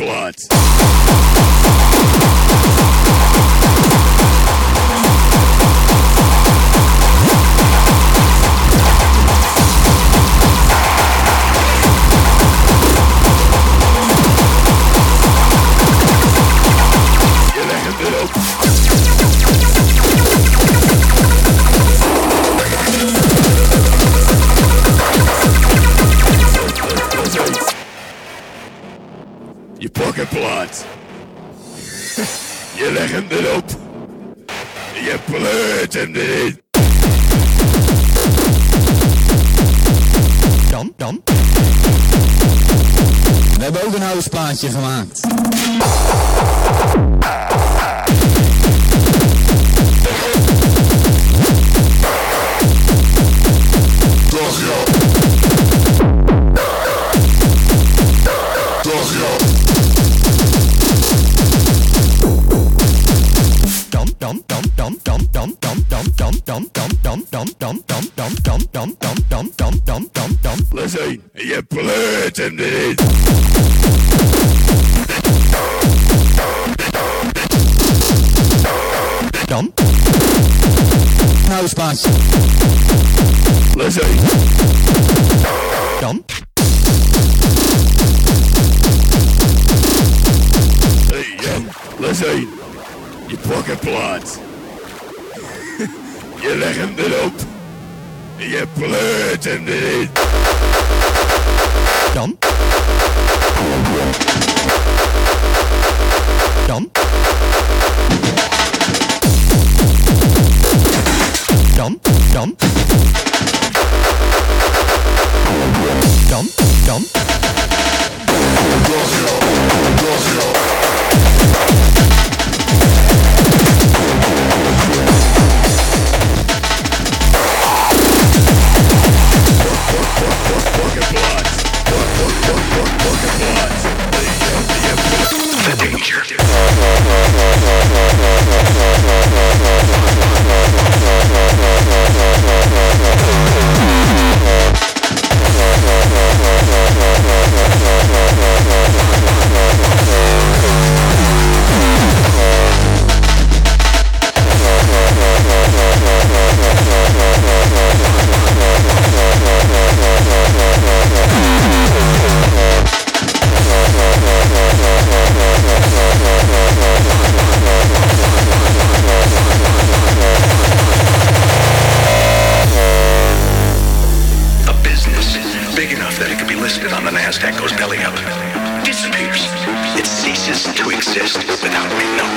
blunts. Je legt hem erop. Je pleurt hem erin. Dan, dan. We hebben ook een huisplaatje gemaakt. exist without me knowing.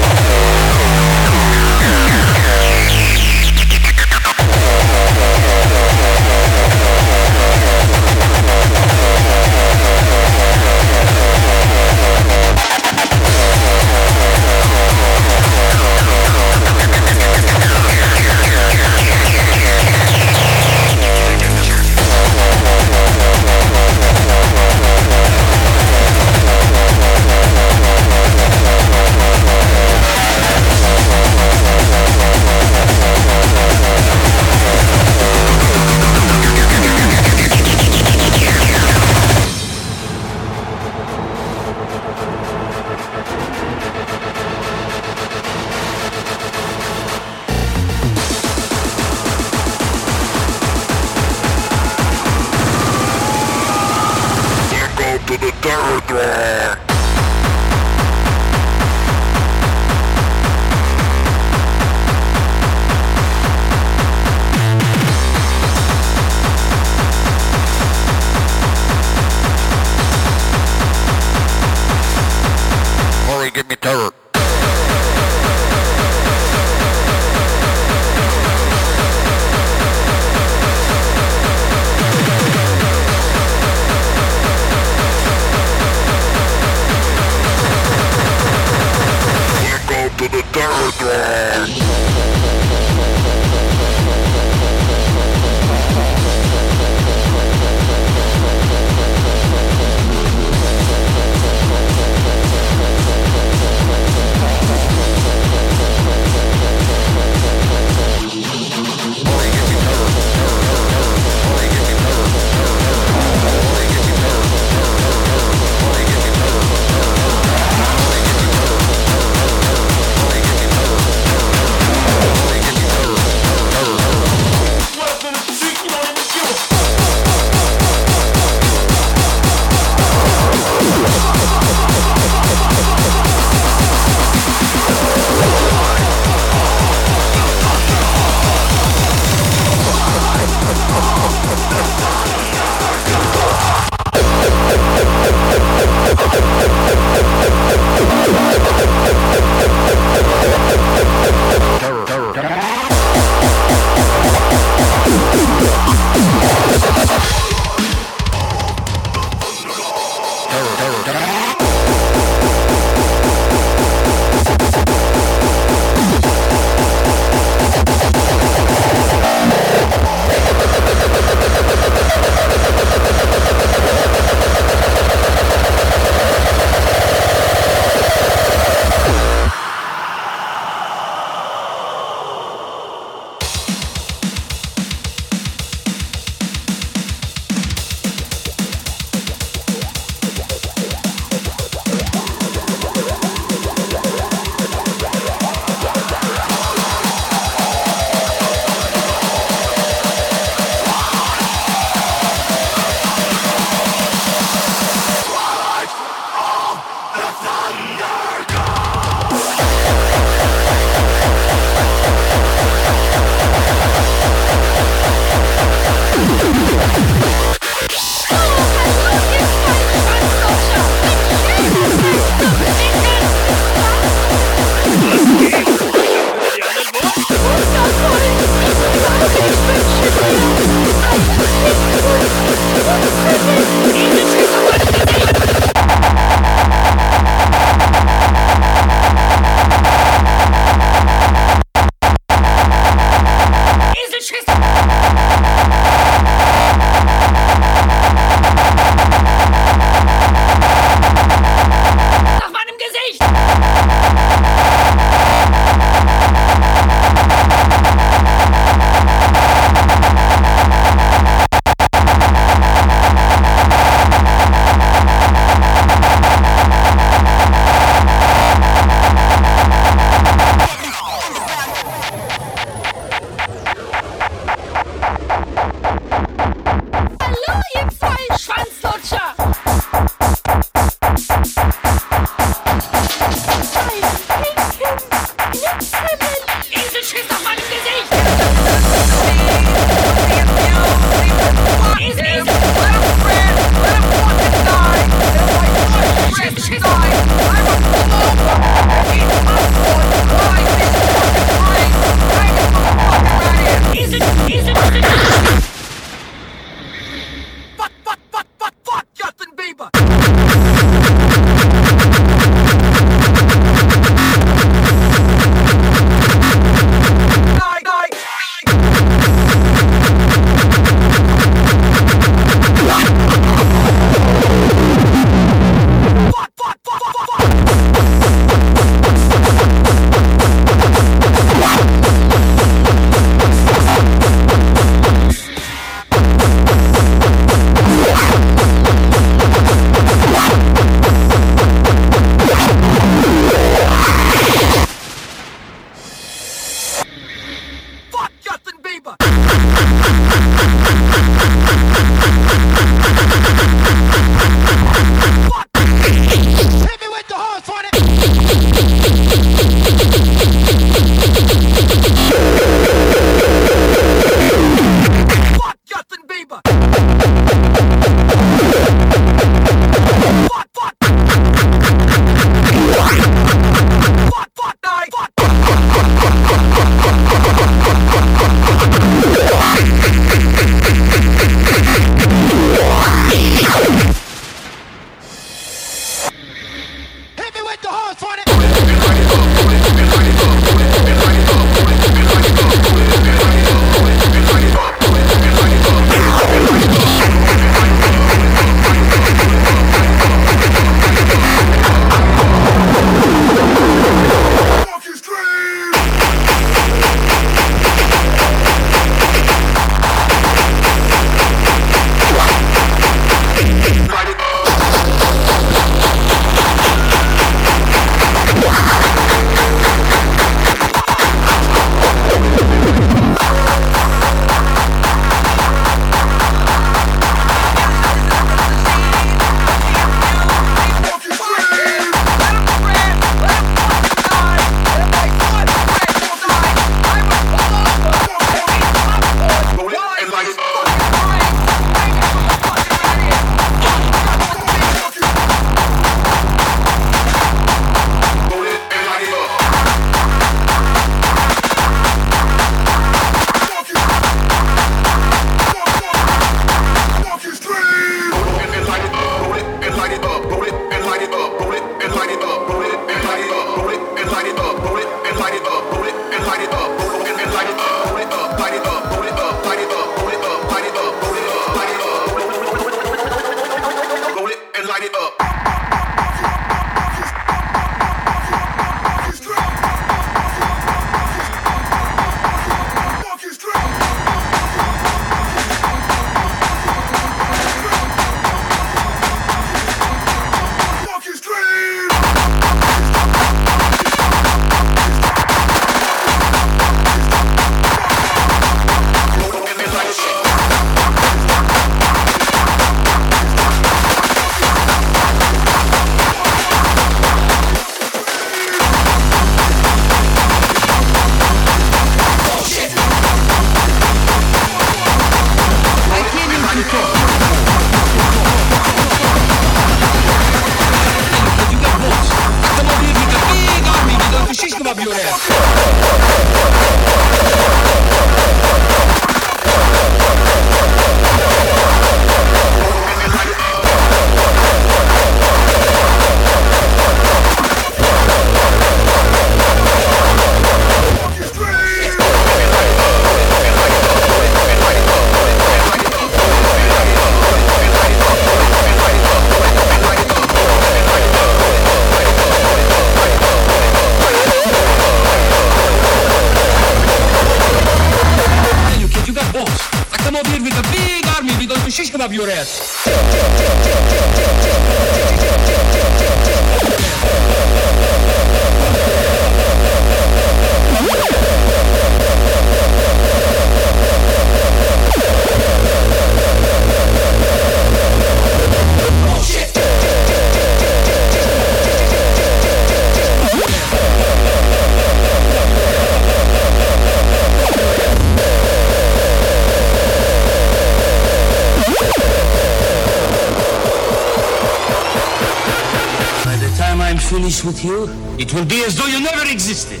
With you, it will be as though you never existed.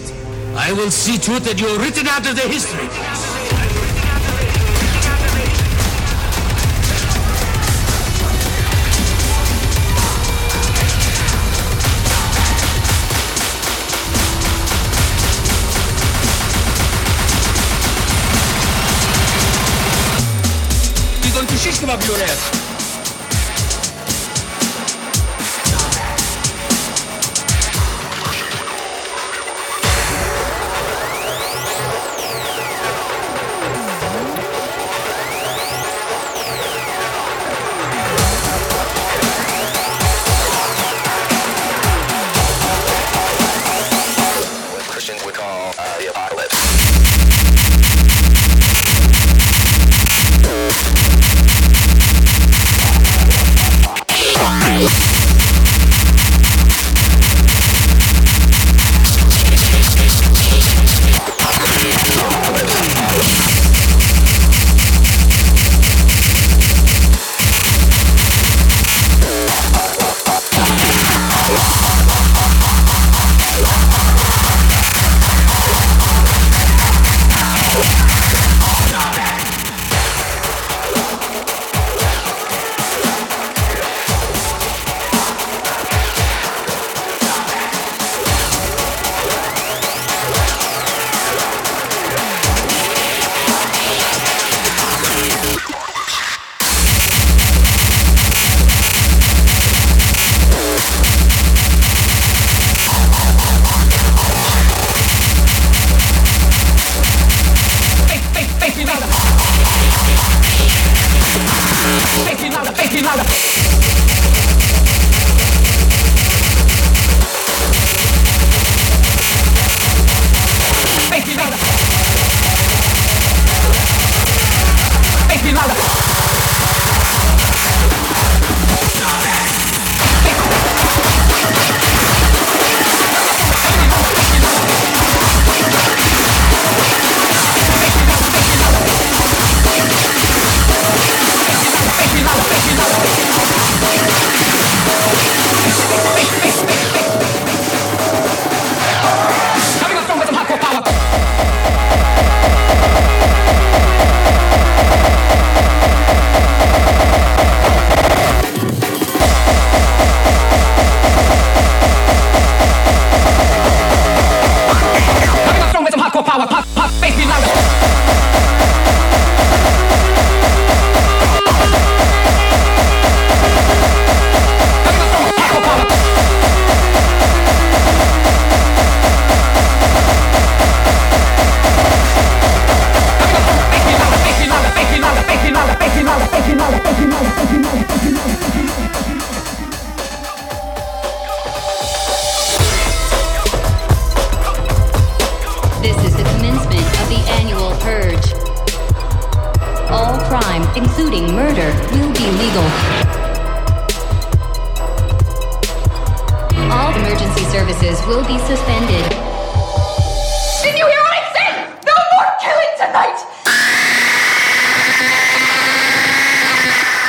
I will see to it that you are written out of the history. We're going to shish kebab your ass.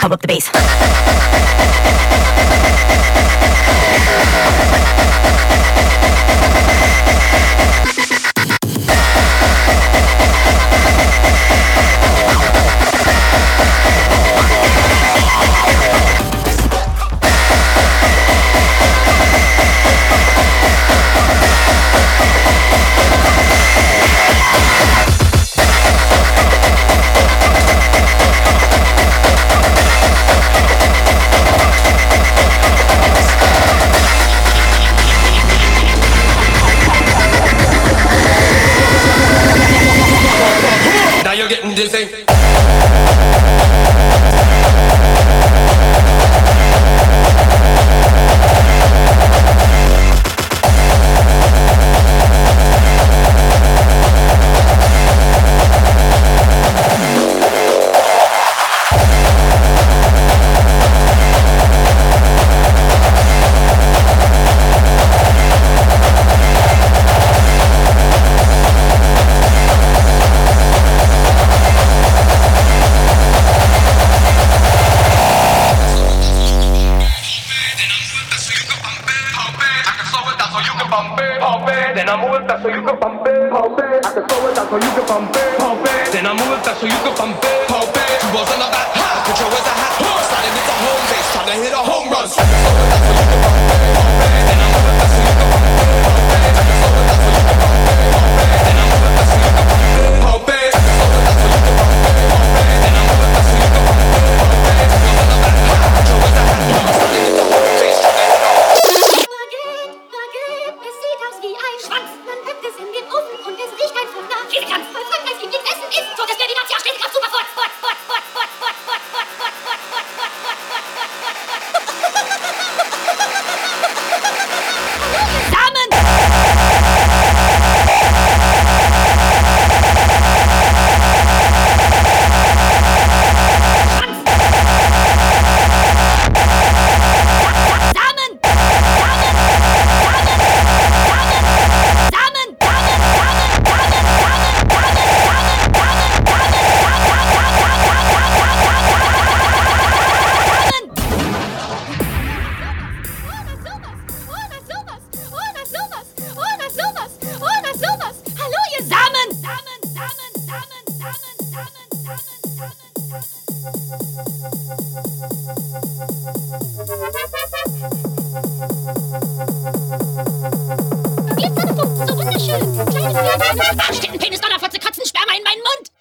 pump up the bass. Da steht ein Penis, Donnerfotze, Katzensperma in meinen Mund!